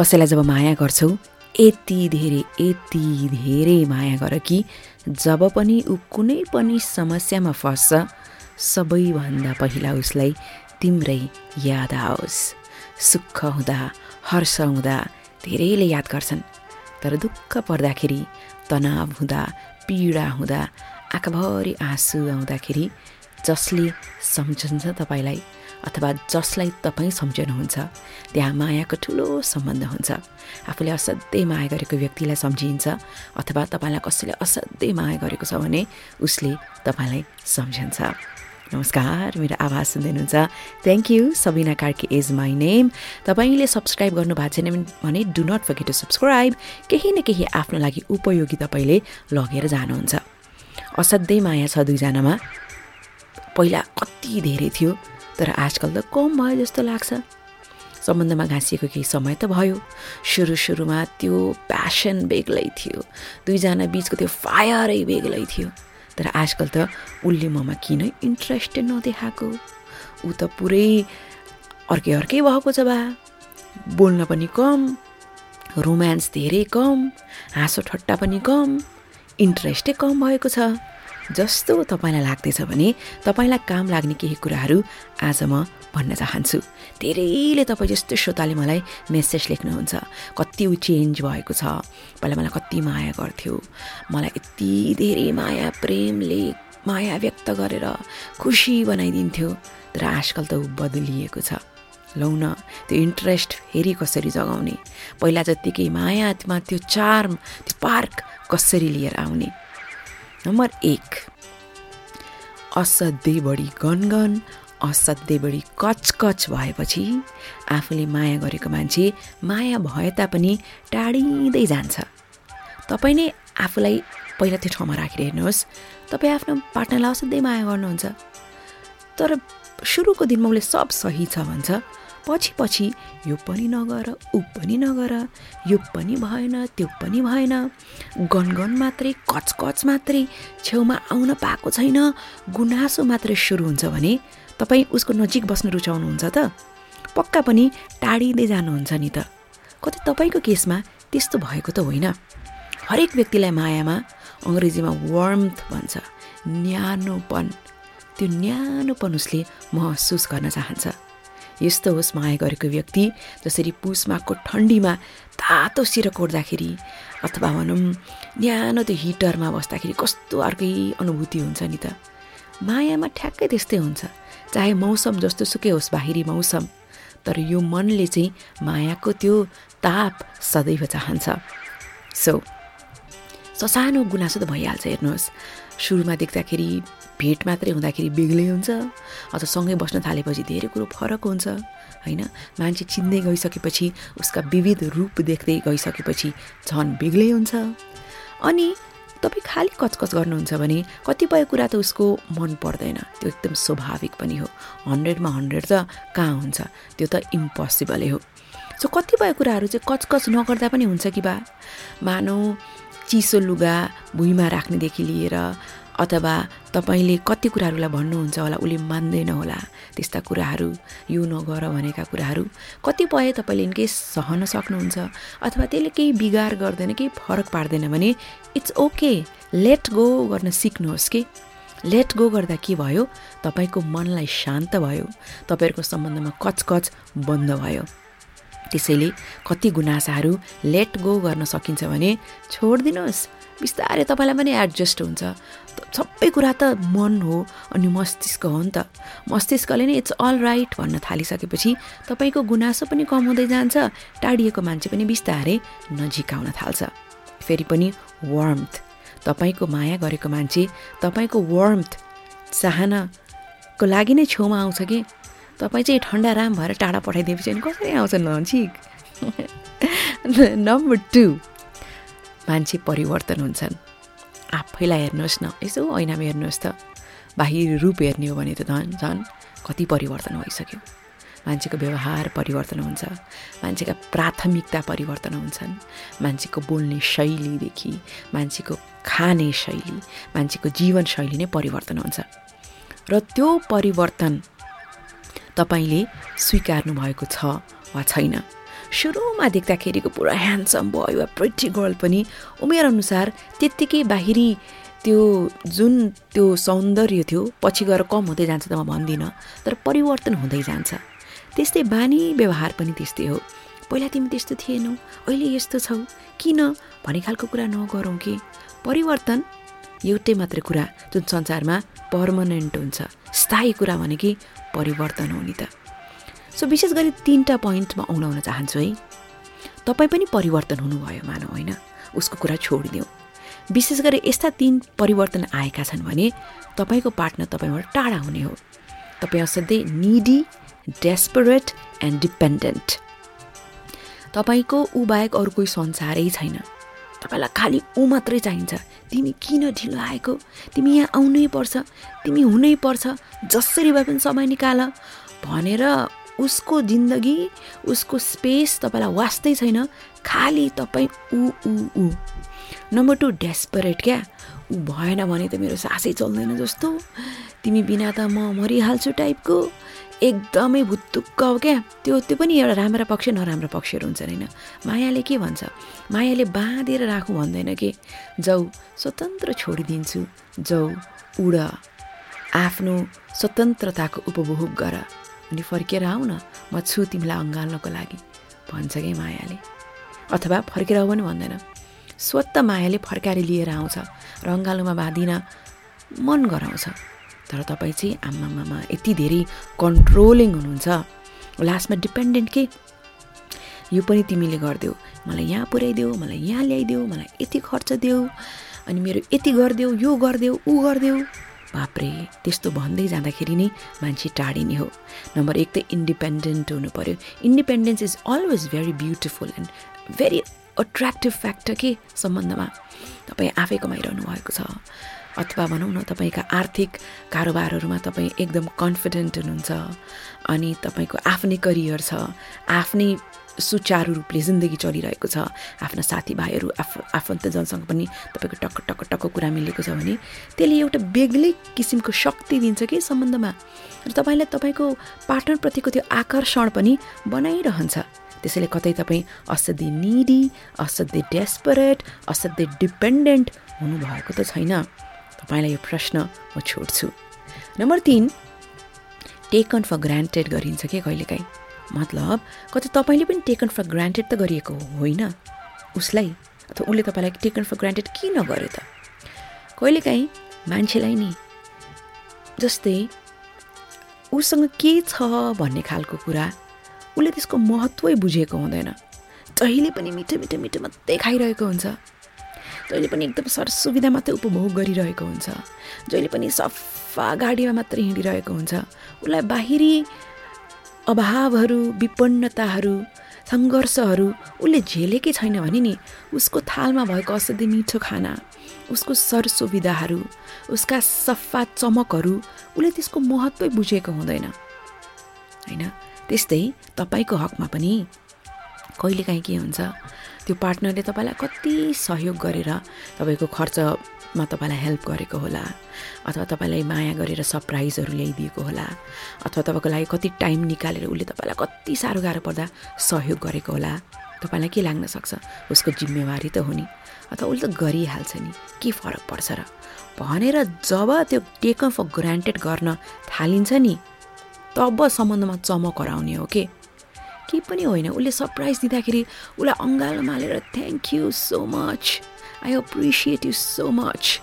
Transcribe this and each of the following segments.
कसैलाई जब माया गर्छौ यति धेरै यति धेरै माया गर कि जब पनि ऊ कुनै पनि समस्यामा फस्छ सबैभन्दा पहिला उसलाई तिम्रै याद आओस्। सुख हुँदा हर्ष हुँदा धेरैले याद गर्छन्। तर दुःख पर्दाखेरि तनाव हुँदा पीडा हुँदा आँखाभरि आँसु आउँदाखेरि जसले सम्झन्छ तपाईँलाई अथवा जसलाई तपाईँ सम्झनुहुन्छ त्यहाँ मायाको ठुलो सम्बन्ध हुन्छ। आफूले असाध्यै माया गरेको व्यक्तिलाई सम्झिन्छ अथवा तपाईँलाई कसैले असाध्यै माया गरेको छ भने उसले तपाईँलाई सम्झन्छ। नमस्कार मेरो आवाज सुन्दै हुनुहुन्छ। Thank you Sabina Karki is my name तपाईँले सब्सक्राइब गर्नु भएको छैन भने do not forget to subscribe केही न केही आफ्नो लागि उपयोगी तपाईँले लगेर जानुहुन्छ। असाध्यै माया छ दुईजनामा। पहिला कति धेरै थियो? तर आजकल त कम भयो जस्तो लाग्छ। सम्बन्धमा घाँसिएको केही समय त भयो। सुरु सुरुमा त्यो प्यासन बेग्लै थियो। दुईजना बिचको त्यो फायरै बेग्लै थियो। तर आजकल त उसले ममा किन इन्ट्रेस्टेड नदेखाएको? ऊ त पुरै अर्कै अर्कै भएको छ बा। बोल्न पनि कम रोमान्स धेरै कम हाँसो ठट्टा पनि कम इन्ट्रेस्टै कम भएको छ। जस्तो तपाईँलाई लाग्दैछ भने तपाईँलाई काम लाग्ने केही कुराहरू आज म भन्न चाहन्छु। धेरैले तपाईँ जस्तो श्रोताले मलाई मेसेज लेख्नुहुन्छ। कति ऊ चेन्ज भएको छ। पहिला मलाई कति माया गर्थ्यो। मलाई यति धेरै माया प्रेमले माया व्यक्त गरेर खुसी बनाइदिन्थ्यो। तर आजकल त ऊ बदलिएको छ। लौ न त्यो इन्ट्रेस्ट फेरि कसरी जगाउने? पहिला जत्तिकै मायामा त्यो चार्म त्यो पार्क कसरी लिएर आउने? नम्बर एक असाध्यै बढी गनगन असाध्यै बढी कचकच भएपछि आफूले माया गरेको मान्छे माया भए तापनि टाढिँदै जान्छ। तपाईँ नै आफूलाई पहिला त्यो ठाउँमा राखेर हेर्नुहोस्। तपाईँ आफ्नो पार्टनरलाई असाध्यै माया गर्नुहुन्छ। तर सुरुको दिनमा उसले सब सही छ भन्छ। पछि पछि यो पनि नगर ऊ पनि नगर यो पनि भएन त्यो पनि भएन। गनगन मात्रै कचकच मात्रै छेउमा आउन पाएको छैन। गुनासो मात्रै सुरु हुन्छ भने तपाईँ उसको नजिक बस्न रुचाउनुहुन्छ त? पक्का पनि टाढिँदै जानुहुन्छ नि त। कतै तपाईँको केसमा त्यस्तो भएको त होइन। हरेक व्यक्तिलाई मायामा अङ्ग्रेजीमा वर्मथ भन्छ। न्यानोपन। त्यो न्यानोपन उसले महसुस गर्न चाहन्छ। यस्तो होस् माया गरेको व्यक्ति जसरी पुसमाको ठन्डीमा तातो सिर कोर्दाखेरि अथवा भनौँ न्यानो त्यो हिटरमा बस्दाखेरि कस्तो अर्कै अनुभूति हुन्छ नि त। मायामा ठ्याक्कै त्यस्तै हुन्छ। चाहे मौसम जस्तो सुकै होस् बाहिरी मौसम तर यो मनले चाहिँ मायाको त्यो ताप सदैव चाहन्छ। सो ससानो गुनासो त भइहाल्छ हेर्नुहोस्। सुरुमा देख्दाखेरि भेट मात्रै हुँदाखेरि बेग्लै हुन्छ अथवा सँगै बस्न थालेपछि धेरै कुरो फरक हुन्छ होइन? मान्छे चिन्दै गइसकेपछि उसका विविध रूप देख्दै गइसकेपछि झन् बेग्लै हुन्छ। अनि तपाईँ खालि कचकच गर्नुहुन्छ भने कतिपय कुरा त उसको मन पर्दैन। त्यो एकदम स्वाभाविक पनि हो। हन्ड्रेडमा हन्ड्रेड त कहाँ हुन्छ? त्यो त इम्पोसिबलै हो। सो कतिपय कुराहरू चाहिँ कचकच नगर्दा पनि हुन्छ कि बा? मानौ चिसो लुगा भुइँमा राख्नेदेखि लिएर अथवा तपाईँले कति कुराहरूलाई भन्नुहुन्छ होला उसले मान्दैन होला त्यस्ता कुराहरू यो नगर भनेका कुराहरू कतिपय तपाईँले इनके सहन सक्नुहुन्छ अथवा त्यसले केही बिगार गर्दैन केही फरक पार्दैन भने इट्स ओके लेट गो गर्न सिक्नुहोस् कि। लेट गो गर्दा के भयो? तपाईँको मनलाई शान्त भयो तपाईँहरूको सम्बन्धमा कचकच बन्द भयो। त्यसैले कति गुनासाहरू लेट गो गर्न सकिन्छ भने छोडिदिनुहोस्। बिस्तारै तपाईँलाई पनि एडजस्ट हुन्छ। सबै कुरा त मन हो अनि मस्तिष्क हो नि त। मस्तिष्कले नै इट्स अल राइट भन्न थालिसकेपछि तपाईँको गुनासो पनि कम हुँदै जान्छ टाढिएको मान्छे पनि बिस्तारै नजिक आउन थाल्छ। फेरि पनि वर्मथ तपाईँको माया गरेको मान्छे तपाईँको वर्मथ चाहनाको लागि नै छेउमा आउँछ कि? तपाईँ चाहिँ ठन्डा राम भएर टाढा पठाइदिएपछि अनि कसरी आउँछ नजिक नम्बर टू मान्छे परिवर्तन हुन्छन्। आफैलाई हेर्नुहोस् न यसो ऐनामा हेर्नुहोस् त। बाहिर रूप हेर्ने हो भने त झन् झन् कति परिवर्तन भइसक्यो। मान्छेको व्यवहार परिवर्तन हुन्छ। मान्छेका प्राथमिकता परिवर्तन हुन्छन्। मान्छेको बोल्ने शैलीदेखि मान्छेको खाने शैली मान्छेको जीवनशैली नै परिवर्तन हुन्छ। र त्यो परिवर्तन तपाईँले स्वीकार्नु भएको छ वा छैन? सुरुमा देख्दाखेरिको पुरा ह्यान्डसम बोय वा प्रिटी गर्ल पनि उमेरअनुसार त्यत्तिकै बाहिरी त्यो जुन त्यो सौन्दर्य थियो पछि गएर कम हुँदै जान्छ त म भन्दिनँ तर परिवर्तन हुँदै जान्छ। त्यस्तै बानी व्यवहार पनि त्यस्तै हो। पहिला तिमी त्यस्तो थिएनौ अहिले यस्तो छौ। किन? भन्ने खालको कुरा नगरौँ कि? परिवर्तन एउटै मात्रै कुरा जुन संसारमा पर्मनेन्ट हुन्छ। स्थायी कुरा भने कि परिवर्तन हो नि त। सो विशेष गरी तिनवटा पोइन्टमा औलाउन चाहन्छु है। तपाईँ पनि परिवर्तन हुनुभयो मानव होइन? उसको कुरा छोडिदिउँ। विशेष गरी यस्ता तिन परिवर्तन आएका छन् भने तपाईँको पार्टनर तपाईँबाट टाढा हुने हो। तपाईँ असाध्यै निडी डेस्परेट एन्ड डिपेन्डेन्ट। तपाईँको ऊ बाहेक अरू कोही संसारै छैन। तपाईँलाई खालि ऊ मात्रै चाहिन्छ। तिमी किन ढिलो आएको? तिमी यहाँ आउनै पर्छ। तिमी हुनै पर्छ। जसरी भए पनि समय निकाल। भनेर उसको जिन्दगी उसको स्पेस तपाईँलाई वास्तै छैन। खालि तपाईँ ऊ ऊ ऊ। नम्बर टू डेस्परेट क्या? ऊ भएन भने त मेरो सासै चल्दैन जस्तो। तिमी बिना त म मरिहाल्छु टाइपको एकदमै भुत्तुक्क हो क्या? त्यो त्यो पनि एउटा राम्रा पक्ष नराम्रो पक्षहरू हुन्छन् होइन। मायाले के भन्छ? मायाले बाँधेर राखौँ भन्दैन कि? जाउ स्वतन्त्र छोडिदिन्छु। जाउ उड। आफ्नो स्वतन्त्रताको उपभोग गर। अनि फर्केर आऊ न। म छु तिमीलाई अँगाल्नको लागि। भन्छ कि मायाले? अथवा फर्केर आऊ पनि भन्दैन। स्वत मायाले फर्काएर लिएर आउँछ। र अँगालोमा बाँधिन मन गराउँछ। तर तपाईँ चाहिँ आमामामा यति धेरै कन्ट्रोलिङ हुनुहुन्छ। लास्टमा डिपेन्डेन्ट के? यो पनि तिमीले गरिदेऊ। मलाई यहाँ पुर्याइदेऊ मलाई यहाँ ल्याइदेऊ मलाई यति खर्च देऊ अनि मेरो यति गरिदेऊ यो गरिदेऊ ऊ गरिदेऊ। बाप्रे त्यस्तो भन्दै जाँदाखेरि नै मान्छे टाढिने हो। नम्बर एक त इन्डिपेन्डेन्ट हुनु पऱ्यो independence is always very beautiful and very attractive factor के सम्बन्धमा? तपाईँ आफै कमाइरहनु भएको छ। अथवा भनौँ न तपाईँका आर्थिक कारोबारहरूमा तपाईँ एकदम कन्फिडेन्ट हुनुहुन्छ अनि तपाईँको आफ्नै करियर छ आफ्नै सुचारू रूपले जिन्दगी चलिरहेको छ आफ्ना साथीभाइहरू आफ आफन्तजनसँग पनि तपाईँको टक्क टक्क टक्क कुरा मिलेको छ भने त्यसले एउटा बेग्लै किसिमको शक्ति दिन्छ कि सम्बन्धमा। र तपाईँलाई तपाईँको पार्टनरप्रतिको त्यो आकर्षण पनि बनाइरहन्छ। त्यसैले कतै तपाईँ असाध्यै निडी असाध्यै डेस्परेट असाध्यै डिपेन्डेन्ट हुनुभएको त छैन। तपाईँलाई यो प्रश्न म छोड्छु। नम्बर तिन टेकन फर ग्रान्टेड गरिन्छ के कहिलेकाहीँ? मतलब कतै तपाईँले पनि टेकन फर ग्रान्टेड त गरिएको होइन। उसलाई अथवा उसले तपाईँलाई टेकन फर ग्रान्टेड किन गर्यो त? कहिलेकाहीँ मान्छेलाई नि जस्तै उसँग के छ भन्ने खालको कुरा उसले त्यसको महत्त्वै बुझेको हुँदैन। जहिले पनि मिठो मिठो मिठो मात्रै खाइरहेको हुन्छ। जहिले पनि एकदम सरसुविधा मात्रै उपभोग गरिरहेको हुन्छ। जहिले पनि सफा गाडीमा मात्रै हिँडिरहेको हुन्छ। उसलाई बाहिरी अभावहरू विपन्नताहरू सङ्घर्षहरू उसले झेलेकै छैन भने नि उसको थालमा भएको असाध्यै मिठो खाना उसको सरसुविधाहरू उसका सफा चमकहरू उसले त्यसको महत्त्वै बुझेको हुँदैन। होइन? त्यस्तै तपाईँको हकमा पनि। कहिलेकाहीँ के हुन्छ? त्यो पार्टनरले तपाईँलाई कति सहयोग गरेर तपाईँको खर्चमा तपाईँलाई हेल्प गरेको होला अथवा तपाईँलाई माया गरेर सरप्राइजहरू ल्याइदिएको होला अथवा तपाईँको लागि कति टाइम निकालेर उसले तपाईँलाई कति साह्रो गाह्रो पर्दा सहयोग गरेको होला तपाईँलाई के लाग्न सक्छ? उसको जिम्मेवारी त हो नि। अथवा उसले त गरिहाल्छ नि। के फरक पर्छ र? भनेर जब त्यो टेकन फर ग्रान्टेड गर्न थालिन्छ नि तब सम्बन्धमा चमक हराउने हो के केही पनि होइन। उसले सरप्राइज दिँदाखेरि उसलाई अँगालोमा हालेर thank you so much I appreciate you so much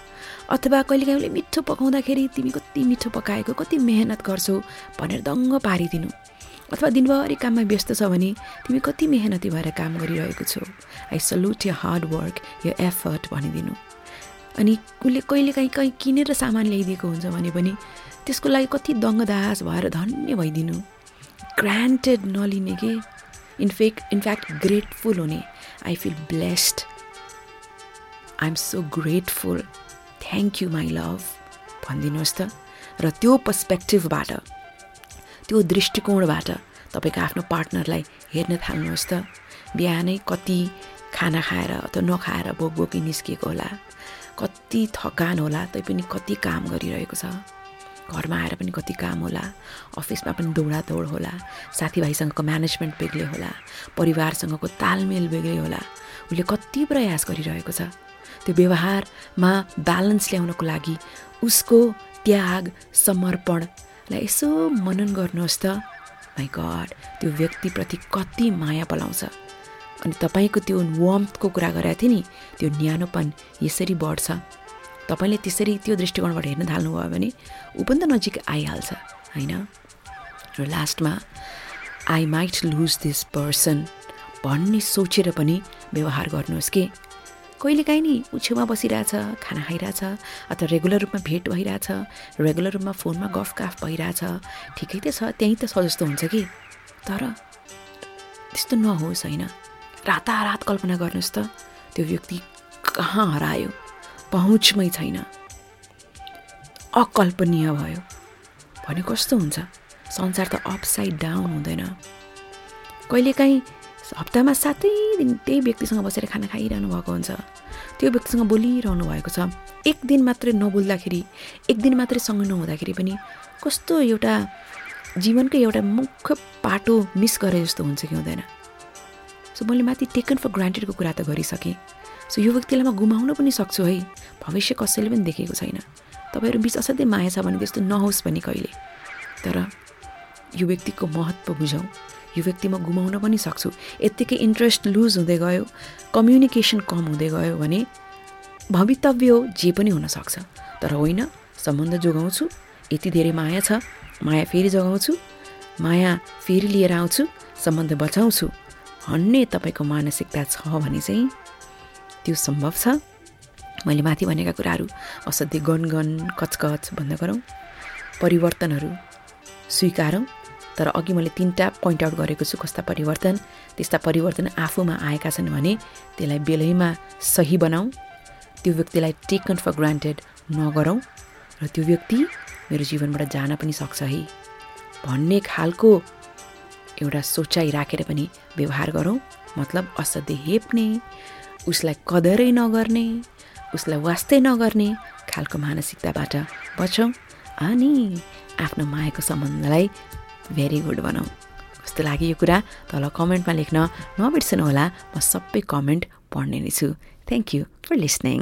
अथवा कहिलेकाहीँ उसले मिठो पकाउँदाखेरि तिमी कति मिठो पकाएको कति मेहनत गर्छौ भनेर दङ्ग पारिदिनु। अथवा दिनभरि काममा व्यस्त छ भने तिमी कति मेहनती भएर काम गरिरहेको छौ। I salute your hard work यो एफर्ट भनिदिनु। अनि उसले कहिलेकाहीँ कहीँ किनेर सामान ल्याइदिएको हुन्छ भने पनि त्यसको लागि कति दङ्गदास भएर धन्य भइदिनु। ग्रान्टेड नलिने कि in fact in fact grateful हुने। I feel blessed I am so grateful thank you my love भनिदिनुहोस् त। र त्यो पर्सपेक्टिभबाट त्यो दृष्टिकोणबाट तपाईँको आफ्नो पार्टनरलाई हेर्न थाल्नुहोस् त। बिहानै कति खाना खाएर अथवा नखाएर बोक निस्किएको होला। कति थकान होला तैपनि कति काम गरिरहेको छ। घरमा आएर पनि कति काम होला अफिसमा पनि दौडादौड होला साथीभाइसँगको म्यानेजमेन्ट बेग्लै होला परिवारसँगको तालमेल बेग्लै होला उसले कति प्रयास गरिरहेको छ। त्यो व्यवहारमा ब्यालेन्स ल्याउनको लागि उसको त्याग समर्पणलाई यसो मनन गर्नुहोस् त। माई गड त्यो व्यक्तिप्रति कति माया पलाउँछ। अनि तपाईँको त्यो वम्थको कुरा गरेको थिएँ नि त्यो न्यानोपन यसरी बढ्छ। तपाईँले त्यसरी त्यो दृष्टिकोणबाट हेर्न थाल्नुभयो भने ऊ पनि त नजिक आइहाल्छ होइन? र लास्टमा I might lose this person भन्ने सोचेर पनि व्यवहार गर्नुहोस् कि? कहिलेकाहीँ नि ऊ छेउमा बसिरहेछ खाना खाइरहेछ अथवा रेगुलर रूपमा भेट भइरहेछ रेगुलर रूपमा फोनमा गफ गाफ भइरहेछ ठिकै त छ त्यहीँ त सजस्तो हुन्छ कि? तर त्यस्तो नहोस् होइन? रातारात कल्पना गर्नुहोस् त त्यो व्यक्ति कहाँ हरायो? पहुँचमै छैन। अकल्पनीय भयो। भने कस्तो हुन्छ? संसार त अपसाइड डाउन हुँदैन। कहिलेकाहीँ हप्तामा सातै दिन त्यही व्यक्तिसँग बसेर खाना खाइरहनु भएको हुन्छ। त्यो व्यक्तिसँग बोलिरहनु भएको छ। एक दिन मात्रै नबोल्दाखेरि एक दिन मात्रै सँग नहुँदाखेरि पनि कस्तो एउटा जीवनकै एउटा मुख्य पाटो मिस गरे जस्तो हुन्छ कि हुँदैन। सो मैले माथि टेकन फर ग्रान्टेडको कुरा त गरिसकेँ। सो यो व्यक्तिलाई म गुमाउन पनि सक्छु है। भविष्य कसैले पनि देखेको छैन। तपाईँहरू बिच असाध्यै माया छ भने त्यस्तो नहोस् भने कहिले। तर यो व्यक्तिको महत्त्व बुझौँ। यो व्यक्ति म गुमाउन पनि सक्छु। यत्तिकै इन्ट्रेस्ट लुज हुँदै गयो कम्युनिकेसन कम हुँदै गयो भने भवितव्य हो जे पनि हुनसक्छ तर होइन सम्बन्ध जोगाउँछु यति धेरै माया छ माया फेरि जगाउँछु माया फेरि लिएर आउँछु सम्बन्ध बचाउँछु। भन्ने तपाईँको मानसिकता छ भने चाहिँ त्यो सम्भव छ? मैले माथि भनेका कुराहरू असाध्यै गनगन कचकच भन्दा गरौँ परिवर्तनहरू स्वीकारौँ तर अघि मैले तिनवटा पोइन्ट आउट गरेको छु कस्ता परिवर्तन त्यस्ता परिवर्तन आफूमा आएका छन् भने त्यसलाई बेलैमा सही बनाऊ त्यो व्यक्तिलाई टेकन फर ग्रान्टेड नगरौँ र त्यो व्यक्ति मेरो जीवनबाट जान पनि सक्छ है। भन्ने खालको एउटा सोचाइ राखेर पनि व्यवहार गरौँ मतलब असाध्यै हेप्ने उसलाई कदरै नगर्ने उसलाई वास्तै नगर्ने खालको मानसिकताबाट बचौँ अनि आफ्नो मायाको सम्बन्धलाई भेरी गुड बनाऊ। कस्तो लाग्यो यो कुरा? तल कमेन्टमा लेख्न नबिर्सनु होला म सबै कमेन्ट पढ्ने नै छु। Thank you for listening